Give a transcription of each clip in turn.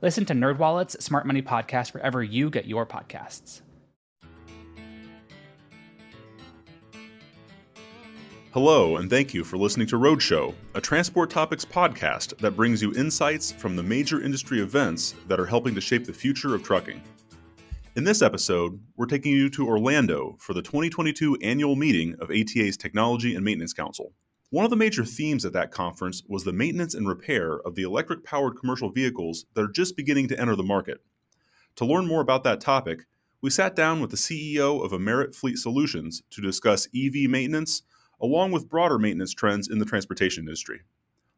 Listen to NerdWallet's Smart Money Podcast wherever you get your podcasts. Hello, and thank you for listening to Roadshow, a transport topics podcast that brings you insights from the major industry events that are helping to shape the future of trucking. In this episode, we're taking you to Orlando for the 2022 annual meeting of ATA's Technology and Maintenance Council. One of the major themes at that conference was the maintenance and repair of the electric powered commercial vehicles that are just beginning to enter the market. To learn more about that topic, we sat down with the CEO of Amerit Fleet Solutions to discuss EV maintenance along with broader maintenance trends in the transportation industry.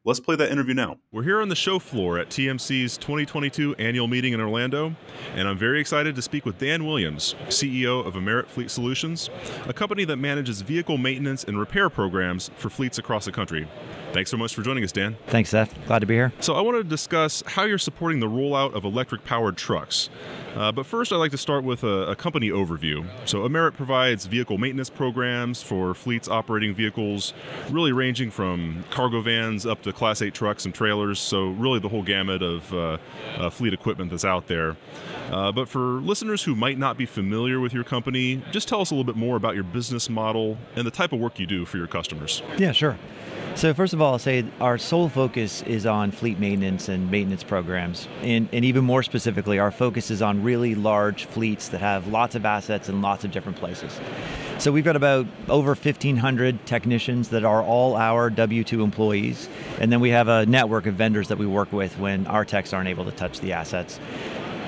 Let's play that interview now. We're here on the show floor at TMC's 2022 annual meeting in Orlando, and I'm very excited to speak with Dan Williams, CEO of Amerit Fleet Solutions, a company that manages vehicle maintenance and repair programs for fleets across the country. Thanks so much for joining us, Dan. Thanks, Seth. Glad to be here. So, I want to discuss how you're supporting the rollout of electric powered trucks. Uh, but first, I'd like to start with a, a, company overview. So, Amerit provides vehicle maintenance programs for fleets operating vehicles, really ranging from cargo vans up to Class 8 trucks and trailers. So, really the whole gamut of uh, uh, fleet equipment that's out there. Uh, but for listeners who might not be familiar with your company, just tell us a little bit more about your business model and the type of work you do for your customers. Yeah, sure. So first of all, I'll say our sole focus is on fleet maintenance and maintenance programs. And, and, even more specifically, our focus is on really large fleets that have lots of assets in lots of different places. So we've got about over 1,500 technicians that are all our W-2 employees. And then we have a network of vendors that we work with when our techs aren't able to touch the assets.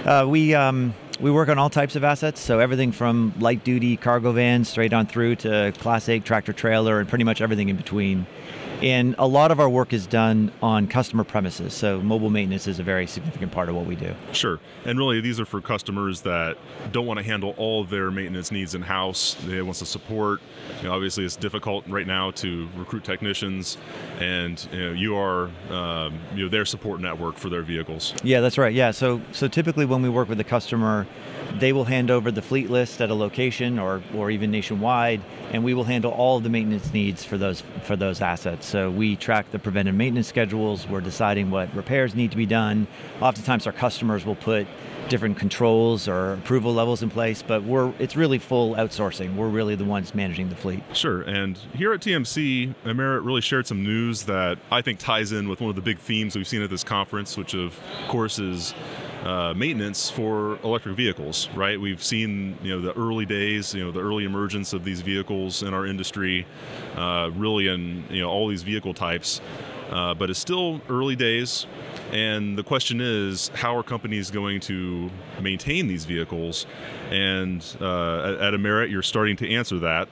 Uh, we um, we work on all types of assets, so everything from light duty cargo vans straight on through to Class 8 tractor trailer and pretty much everything in between. And a lot of our work is done on customer premises. So mobile maintenance is a very significant part of what we do. Sure. And really, these are for customers that don't want to handle all their maintenance needs in house. They want to support. You know, obviously, it's difficult right now to recruit technicians, and you, know, you are um, you know their support network for their vehicles. Yeah, that's right. Yeah. So so typically when we work with a customer they will hand over the fleet list at a location or, or even nationwide, and we will handle all of the maintenance needs for those for those assets. So we track the preventive maintenance schedules. We're deciding what repairs need to be done. Oftentimes, our customers will put different controls or approval levels in place, but we're it's really full outsourcing. We're really the ones managing the fleet. Sure. And here at TMC, Amerit really shared some news that I think ties in with one of the big themes we've seen at this conference, which of course is uh, maintenance for electric vehicles, right? We've seen you know the early days, you know the early emergence of these vehicles in our industry, uh, really in you know all these vehicle types, uh, but it's still early days. And the question is, how are companies going to maintain these vehicles? And uh, at, Amerit, you're starting to answer that.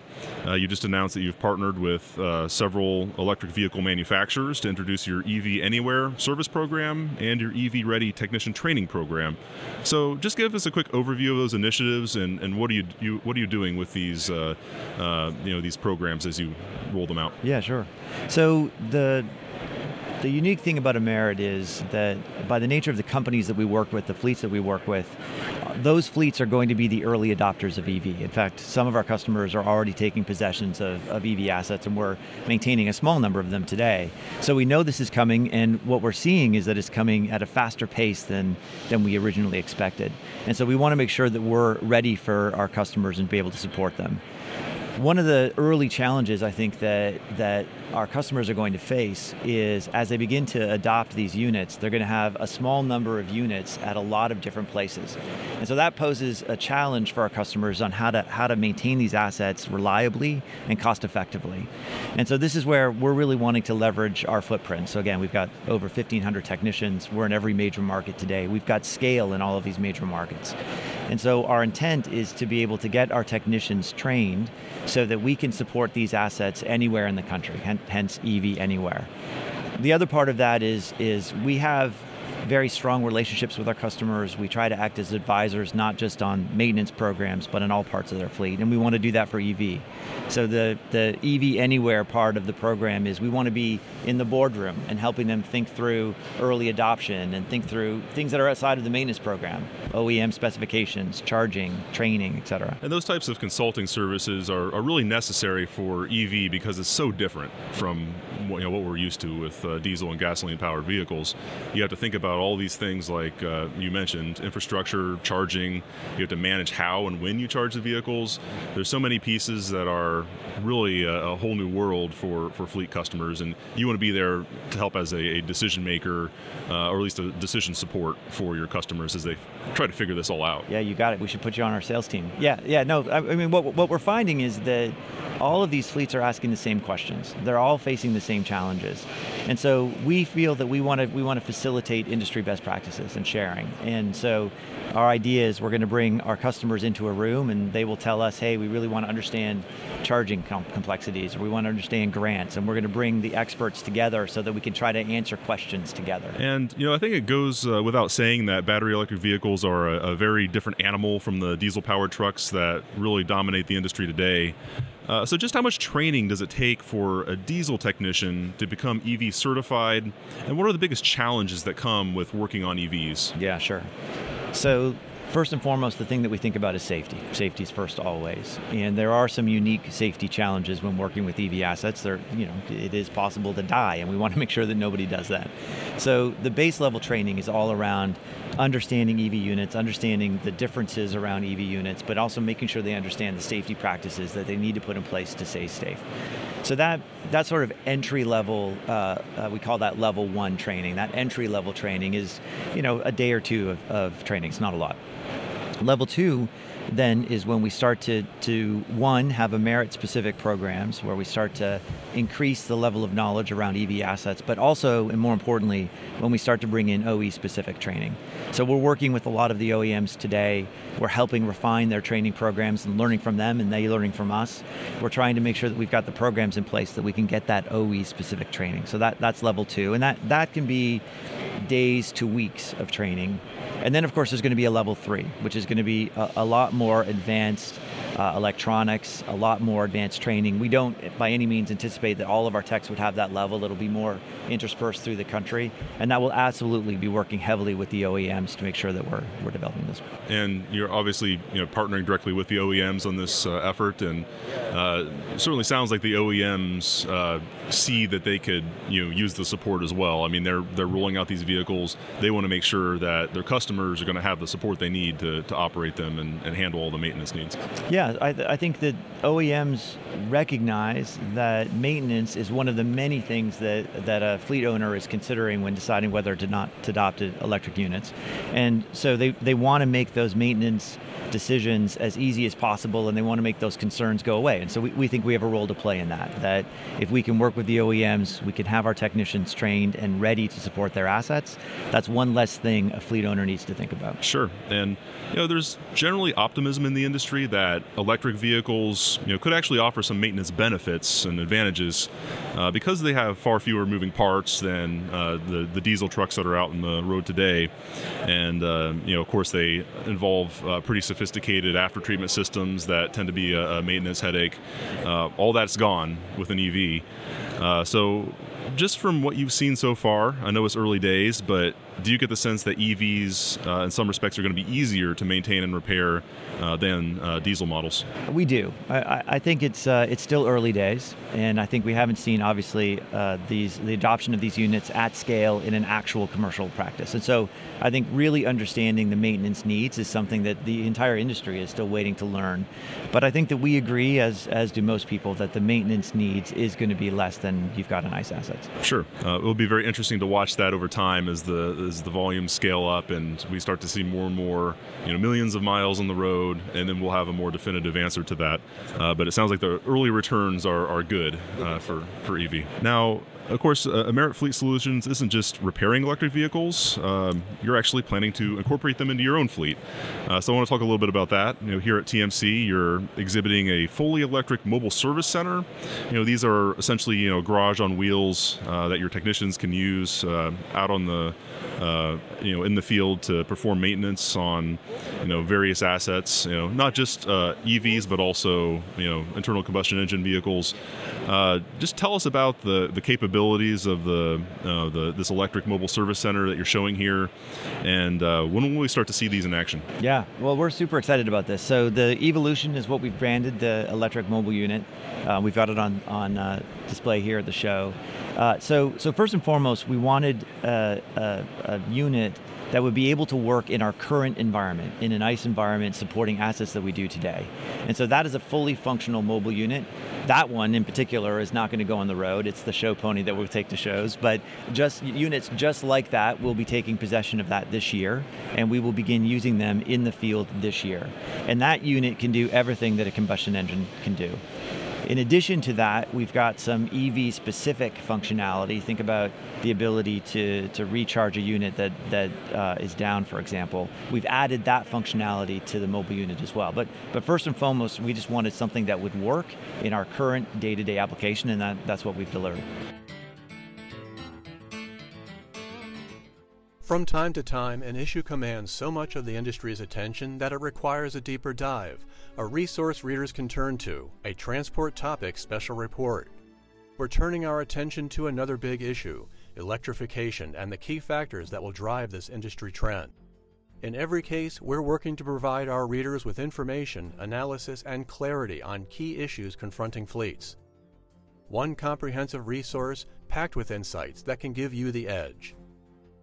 Uh, you just announced that you've partnered with uh, several electric vehicle manufacturers to introduce your EV Anywhere service program and your EV Ready technician training program. So, just give us a quick overview of those initiatives and, and what are you, you what are you doing with these uh, uh, you know these programs as you roll them out? Yeah, sure. So the the unique thing about Amerit is that by the nature of the companies that we work with, the fleets that we work with, those fleets are going to be the early adopters of EV. In fact, some of our customers are already taking possessions of, of EV assets, and we're maintaining a small number of them today. So we know this is coming, and what we're seeing is that it's coming at a faster pace than, than we originally expected. And so we want to make sure that we're ready for our customers and be able to support them. One of the early challenges I think that that our customers are going to face is as they begin to adopt these units, they're going to have a small number of units at a lot of different places. And so that poses a challenge for our customers on how to how to maintain these assets reliably and cost effectively. And so this is where we're really wanting to leverage our footprint. So again, we've got over 1500 technicians. We're in every major market today. We've got scale in all of these major markets. And so our intent is to be able to get our technicians trained so that we can support these assets anywhere in the country, hence EV anywhere. The other part of that is, is we have very strong relationships with our customers. We try to act as advisors, not just on maintenance programs, but in all parts of their fleet. And we want to do that for EV. So the, the EV Anywhere part of the program is we want to be in the boardroom and helping them think through early adoption and think through things that are outside of the maintenance program, OEM specifications, charging, training, et cetera. And those types of consulting services are, are really necessary for EV because it's so different from you know, what we're used to with uh, diesel and gasoline powered vehicles. You have to think about all these things like uh, you mentioned infrastructure, charging. You have to manage how and when you charge the vehicles. There's so many pieces that are really a, a whole new world for, for fleet customers, and you want to be there to help as a, a decision maker uh, or at least a decision support for your customers as they try to figure this all out. Yeah, you got it. We should put you on our sales team. Yeah, yeah. No, I, I mean, what, what we're finding is that all of these fleets are asking the same questions. They're all facing the same challenges, and so we feel that we want to we want to facilitate industry best practices and sharing. And so, our idea is we're going to bring our customers into a room, and they will tell us, "Hey, we really want to understand charging com- complexities, or we want to understand grants," and we're going to bring the experts together so that we can try to answer questions together. And you know, I think it goes uh, without saying that battery electric vehicles are a, a very different animal from the diesel-powered trucks that really dominate the industry today. Uh, so, just how much training does it take for a diesel technician to become EV certified? And what are the biggest challenges that come with working on EVs? Yeah, sure. So, First and foremost, the thing that we think about is safety. Safety is first always, and there are some unique safety challenges when working with EV assets. There, you know, it is possible to die, and we want to make sure that nobody does that. So the base level training is all around understanding EV units, understanding the differences around EV units, but also making sure they understand the safety practices that they need to put in place to stay safe. So that that sort of entry level, uh, uh, we call that level one training. That entry level training is, you know, a day or two of, of training. It's not a lot. Level two then is when we start to, to one, have Amerit specific programs where we start to increase the level of knowledge around EV assets, but also, and more importantly, when we start to bring in OE specific training. So we're working with a lot of the OEMs today. We're helping refine their training programs and learning from them and they learning from us. We're trying to make sure that we've got the programs in place that we can get that OE specific training. So that, that's level two. And that, that can be days to weeks of training and then, of course, there's going to be a level three, which is going to be a, a lot more advanced uh, electronics, a lot more advanced training. We don't, by any means, anticipate that all of our techs would have that level. It'll be more interspersed through the country, and that will absolutely be working heavily with the OEMs to make sure that we're, we're developing this. And you're obviously you know partnering directly with the OEMs on this uh, effort, and uh, certainly sounds like the OEMs uh, see that they could you know use the support as well. I mean, they're they're rolling out these vehicles. They want to make sure that their customers are going to have the support they need to, to operate them and, and handle all the maintenance needs. Yeah, I, th- I think that OEMs recognize that maintenance is one of the many things that that a fleet owner is considering when deciding whether to not to adopt electric units, and so they they want to make those maintenance decisions as easy as possible and they want to make those concerns go away. And so we, we think we have a role to play in that. That if we can work with the OEMs, we can have our technicians trained and ready to support their assets. That's one less thing a fleet owner needs to think about. Sure. And you know, there's generally optimism in the industry that electric vehicles, you know, could actually offer some maintenance benefits and advantages uh, because they have far fewer moving parts than uh, the the diesel trucks that are out in the road today. And uh, you know, of course, they involve uh, pretty sophisticated sophisticated after treatment systems that tend to be a, a maintenance headache. Uh, all that's gone with an EV. Uh, so, just from what you've seen so far, I know it's early days, but do you get the sense that EVs, uh, in some respects, are going to be easier to maintain and repair uh, than uh, diesel models? We do. I, I think it's uh, it's still early days, and I think we haven't seen obviously uh, these the adoption of these units at scale in an actual commercial practice. And so I think really understanding the maintenance needs is something that the entire industry is still waiting to learn. But I think that we agree, as as do most people, that the maintenance needs is going to be less than you've got a nice assets. Sure, uh, it will be very interesting to watch that over time as the as the volumes scale up and we start to see more and more, you know, millions of miles on the road, and then we'll have a more definitive answer to that. Uh, but it sounds like the early returns are, are good uh, for, for EV. Now, of course, uh, Amerit Fleet Solutions isn't just repairing electric vehicles. Um, you're actually planning to incorporate them into your own fleet. Uh, so I want to talk a little bit about that. You know, here at TMC, you're exhibiting a fully electric mobile service center. You know, these are essentially you know garage on wheels uh, that your technicians can use uh, out on the uh, you know in the field to perform maintenance on you know various assets. You know, not just uh, EVs but also you know internal combustion engine vehicles. Uh, just tell us about the the capabilities of the uh, the this electric mobile service center that you're showing here, and uh, when will we start to see these in action? Yeah, well, we're super excited about this. So the Evolution is what we've branded the electric mobile unit. Uh, we've got it on on uh, display here at the show. Uh, so so first and foremost, we wanted a, a, unit that would be able to work in our current environment, in an ICE environment supporting assets that we do today. And so that is a fully functional mobile unit. That one in particular is not going to go on the road. It's the show pony that we'll take to shows. But just units just like that, we'll be taking possession of that this year, and we will begin using them in the field this year. And that unit can do everything that a combustion engine can do. In addition to that, we've got some EV specific functionality. Think about the ability to, to recharge a unit that, that uh, is down, for example. We've added that functionality to the mobile unit as well. But, but first and foremost, we just wanted something that would work in our current day to day application, and that, that's what we've delivered. From time to time, an issue commands so much of the industry's attention that it requires a deeper dive, a resource readers can turn to, a transport topic special report. We're turning our attention to another big issue electrification and the key factors that will drive this industry trend. In every case, we're working to provide our readers with information, analysis, and clarity on key issues confronting fleets. One comprehensive resource packed with insights that can give you the edge.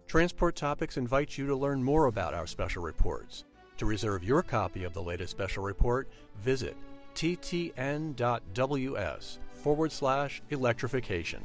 Transport Topics invites you to learn more about our special reports. To reserve your copy of the latest special report, visit ttn.ws forward slash electrification.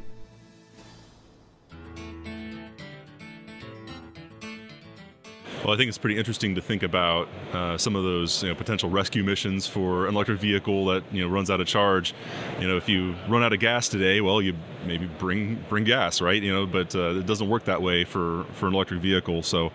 Well, I think it's pretty interesting to think about uh, some of those you know, potential rescue missions for an electric vehicle that you know runs out of charge. You know, if you run out of gas today, well, you maybe bring bring gas, right? You know, but uh, it doesn't work that way for, for an electric vehicle. So,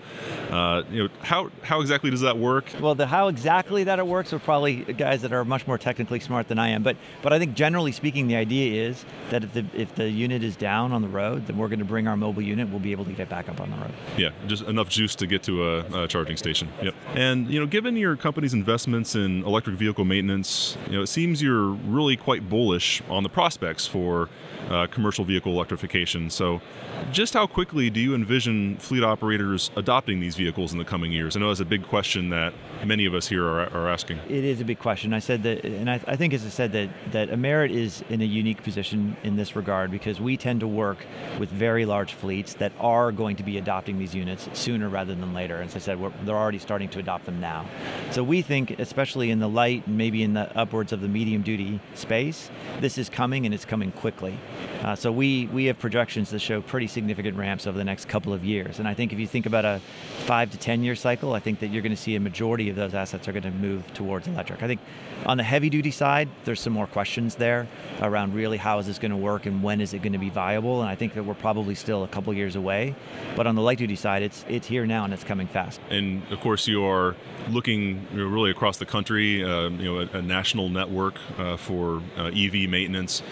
uh, you know, how how exactly does that work? Well, the how exactly that it works are probably guys that are much more technically smart than I am. But but I think generally speaking, the idea is that if the if the unit is down on the road, then we're going to bring our mobile unit. We'll be able to get back up on the road. Yeah, just enough juice to get to a, a charging station. Yep. And you know, given your company's investments in electric vehicle maintenance, you know, it seems you're really quite bullish on the prospects for uh, commercial vehicle electrification. So, just how quickly do you envision fleet operators adopting these vehicles in the coming years? I know that's a big question that many of us here are, are asking. It is a big question. I said that, and I, I think, as I said, that that Amerit is in a unique position in this regard because we tend to work with very large fleets that are going to be adopting these units sooner rather than later. As I said, they're already starting to adopt them now. So we think, especially in the light, and maybe in the upwards of the medium duty space, this is coming and it's coming quickly. Uh, so we we have projections that show pretty significant ramps over the next couple of years. And I think if you think about a five to ten year cycle, I think that you're going to see a majority of those assets are going to move towards electric. I think on the heavy duty side, there's some more questions there around really how is this going to work and when is it going to be viable. And I think that we're probably still a couple years away. But on the light duty side, it's it's here now and it's coming fast. And of course, you are looking you know, really across the country. Uh, you know, a, a national network uh, for uh, EV maintenance.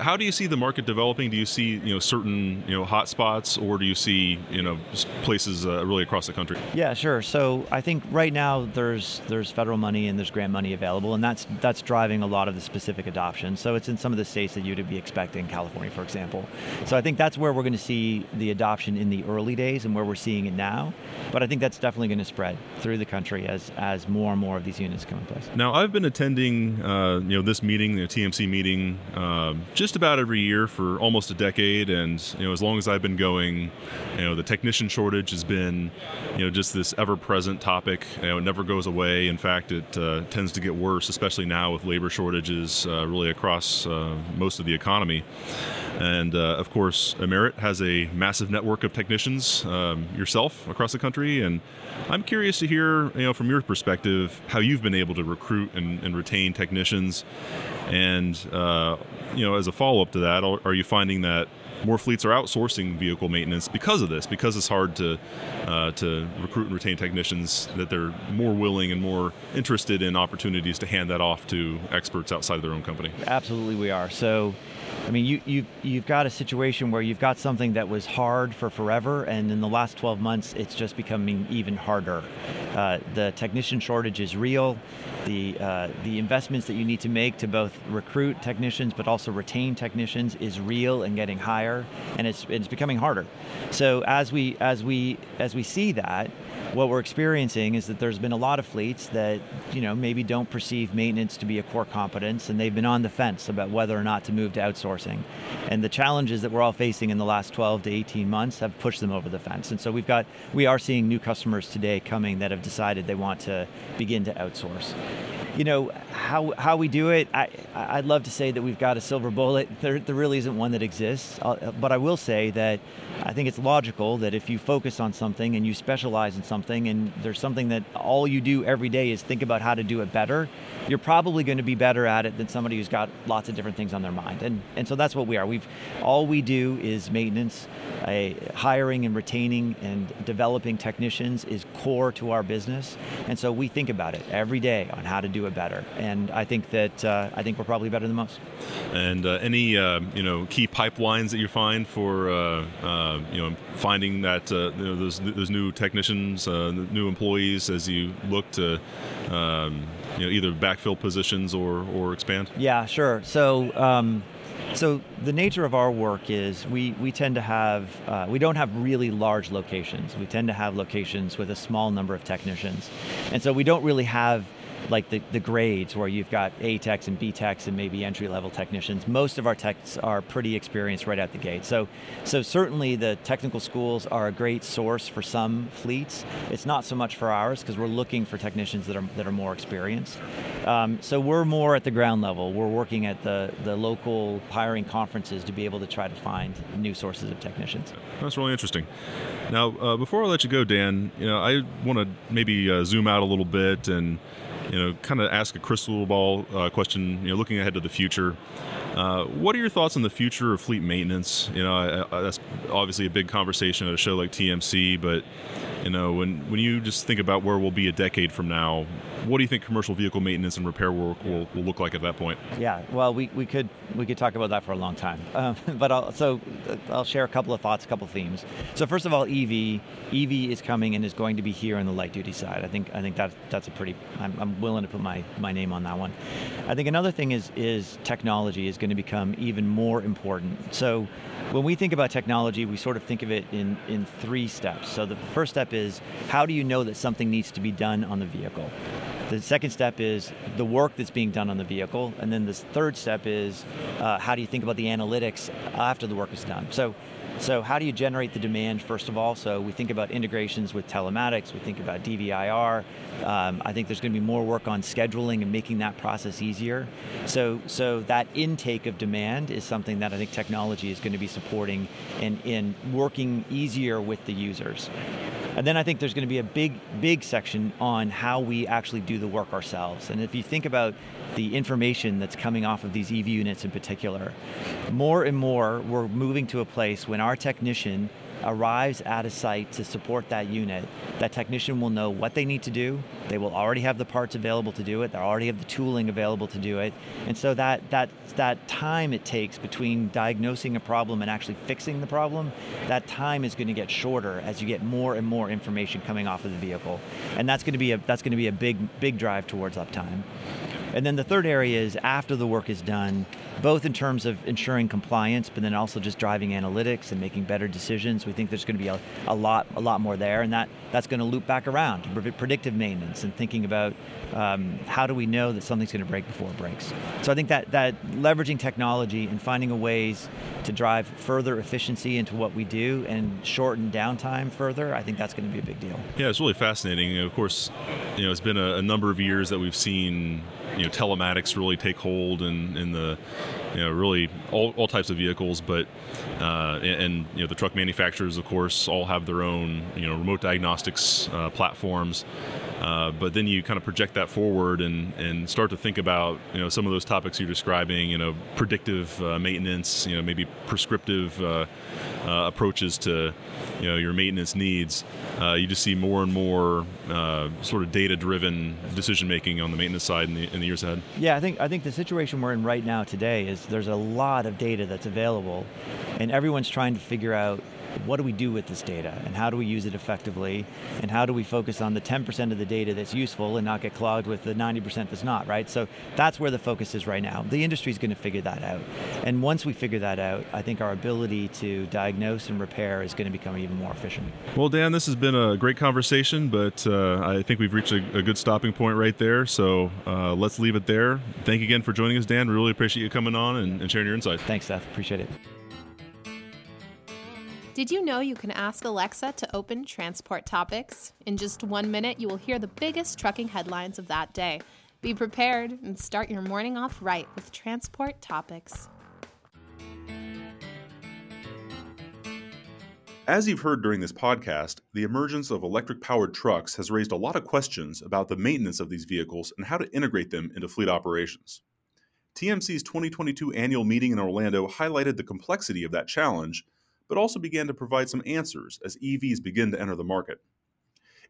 How do you see the market? Do you see you know certain you know hot spots, or do you see you know places uh, really across the country? Yeah, sure. So I think right now there's there's federal money and there's grant money available, and that's that's driving a lot of the specific adoption. So it's in some of the states that you'd be expecting, California, for example. So I think that's where we're going to see the adoption in the early days and where we're seeing it now. But I think that's definitely going to spread through the country as as more and more of these units come in place. Now I've been attending uh, you know this meeting, the TMC meeting, uh, just about every year for almost a decade, and you know as long as I've been going, you know the technician shortage has been you know just this ever-present topic. You know, it never goes away. In fact, it uh, tends to get worse, especially now with labor shortages uh, really across uh, most of the economy. And uh, of course, Amerit has a massive network of technicians um, yourself across the country, and I'm curious to hear, you know, from your perspective, how you've been able to recruit and, and retain technicians, and uh, you know, as a follow-up to that, are you finding that more fleets are outsourcing vehicle maintenance because of this, because it's hard to uh, to recruit and retain technicians. That they're more willing and more interested in opportunities to hand that off to experts outside of their own company. Absolutely, we are. So I mean, you, you, you've got a situation where you've got something that was hard for forever, and in the last 12 months, it's just becoming even harder. Uh, the technician shortage is real. The, uh, the investments that you need to make to both recruit technicians but also retain technicians is real and getting higher, and it's, it's becoming harder. So as we, as, we, as we see that, what we're experiencing is that there's been a lot of fleets that you know maybe don't perceive maintenance to be a core competence and they've been on the fence about whether or not to move to outsourcing. And the challenges that we're all facing in the last 12 to 18 months have pushed them over the fence. And so we've got we are seeing new customers today coming that have decided they want to begin to outsource you know how how we do it. I I'd love to say that we've got a silver bullet. There, there really isn't one that exists. But I will say that I think it's logical that if you focus on something and you specialize in something, and there's something that all you do every day is think about how to do it better, you're probably going to be better at it than somebody who's got lots of different things on their mind. And and so that's what we are. We've all we do is maintenance. hiring and retaining and developing technicians is core to our business, and so we think about it every day on how to do it better. And I think that uh, I think we're probably better than most. And uh, any uh, you know key pipelines that you find for uh, uh, you know finding that uh, you know, those those new technicians, new employees as you look to um, you know either backfill positions or or expand. Yeah, sure. So. Um, so the nature of our work is we, we tend to have uh, we don't have really large locations. We tend to have locations with a small number of technicians, and so we don't really have like the, the grades where you've got A techs and B techs and maybe entry level technicians. Most of our techs are pretty experienced right out the gate. So, so certainly the technical schools are a great source for some fleets. It's not so much for ours because we're looking for technicians that are, that are more experienced. Um, so we're more at the ground level. We're working at the, the local hiring conferences to be able to try to find new sources of technicians. That's really interesting. Now, uh, before I let you go, Dan, you know, I want to maybe uh, zoom out a little bit and you know, kind of ask a crystal ball uh, question. You know, looking ahead to the future. Uh, what are your thoughts on the future of fleet maintenance? You know, I, I, that's obviously a big conversation at a show like TMC, but you know, when when you just think about where we'll be a decade from now, what do you think commercial vehicle maintenance and repair work will, will look like at that point? Yeah, well, we, we could we could talk about that for a long time, um, but I'll, so I'll share a couple of thoughts, a couple of themes. So first of all, EV EV is coming and is going to be here on the light duty side. I think I think that that's a pretty. I'm, I'm willing to put my, my name on that one. I think another thing is is technology is going to become even more important. So when we think about technology, we sort of think of it in in three steps. So the first step is how do you know that something needs to be done on the vehicle? The second step is the work that's being done on the vehicle. And then the third step is uh, how do you think about the analytics after the work is done? So so how do you generate the demand, first of all? So we think about integrations with telematics, we think about DVIR. Um, I think there's going to be more work on scheduling and making that process easier. So, so that intake of demand is something that I think technology is going to be supporting and in working easier with the users. And then I think there's going to be a big, big section on how we actually do the work ourselves. And if you think about the information that's coming off of these EV units in particular, more and more we're moving to a place when our technician arrives at a site to support that unit, that technician will know what they need to do. They will already have the parts available to do it. They already have the tooling available to do it. And so that that that time it takes between diagnosing a problem and actually fixing the problem, that time is going to get shorter as you get more and more information coming off of the vehicle. And that's going to be a that's going to be a big big drive towards uptime. And then the third area is after the work is done, both in terms of ensuring compliance, but then also just driving analytics and making better decisions. We think there's going to be a, a lot, a lot more there, and that that's going to loop back around to predictive maintenance and thinking about um, how do we know that something's going to break before it breaks. So I think that that leveraging technology and finding ways to drive further efficiency into what we do and shorten downtime further, I think that's going to be a big deal. Yeah, it's really fascinating. Of course, you know, it's been a, a number of years that we've seen you know telematics really take hold in, in the you know really all, all types of vehicles but uh, and, and, you know the truck manufacturers of course all have their own you know remote diagnostics uh, platforms Uh, but then you kind of project that forward and, and start to think about you know some of those topics you're describing. You know, predictive uh, maintenance. You know, maybe prescriptive uh, uh approaches to you know your maintenance needs. Uh, you just see more and more sort of data-driven decision making on the maintenance side in the, in the years ahead. Yeah, I think I think the situation we're in right now today is there's a lot of data that's available, and everyone's trying to figure out what do we do with this data and how do we use it effectively and how do we focus on the 10% of the data that's useful and not get clogged with the 90% that's not, right? So that's where the focus is right now. The industry is going to figure that out. And once we figure that out, I think our ability to diagnose and repair is going to become even more efficient. Well, Dan, this has been a great conversation, but uh, I think we've reached a, a, good stopping point right there. So uh, let's leave it there. Thank you again for joining us, Dan. We really appreciate you coming on and, and sharing your insights. Thanks, Seth. Appreciate it. Did you know you can ask Alexa to open transport topics? In just one minute, you will hear the biggest trucking headlines of that day. Be prepared and start your morning off right with transport topics. As you've heard during this podcast, the emergence of electric powered trucks has raised a lot of questions about the maintenance of these vehicles and how to integrate them into fleet operations. TMC's 2022 annual meeting in Orlando highlighted the complexity of that challenge but also began to provide some answers as EVs begin to enter the market.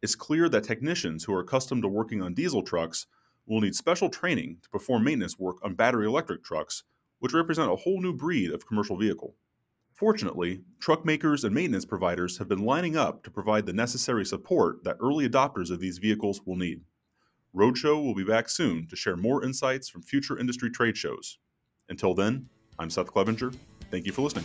It's clear that technicians who are accustomed to working on diesel trucks will need special training to perform maintenance work on battery electric trucks, which represent a whole new breed of commercial vehicle. Fortunately, truck makers and maintenance providers have been lining up to provide the necessary support that early adopters of these vehicles will need. Roadshow will be back soon to share more insights from future industry trade shows. Until then, I'm Seth Clevenger. Thank you for listening.